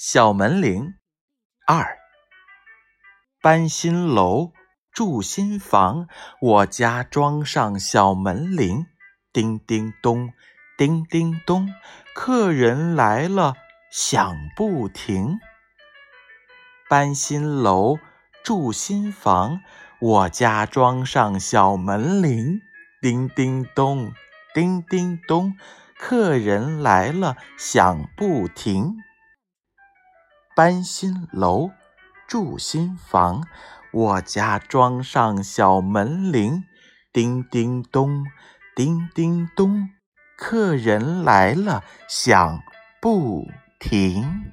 小门铃二，搬新楼住新房，我家装上小门铃，叮叮咚，叮叮咚，客人来了响不停。搬新楼住新房，我家装上小门铃，叮叮咚，叮叮咚，客人来了响不停。搬新楼，住新房，我家装上小门铃，叮叮咚，叮叮咚，客人来了响不停。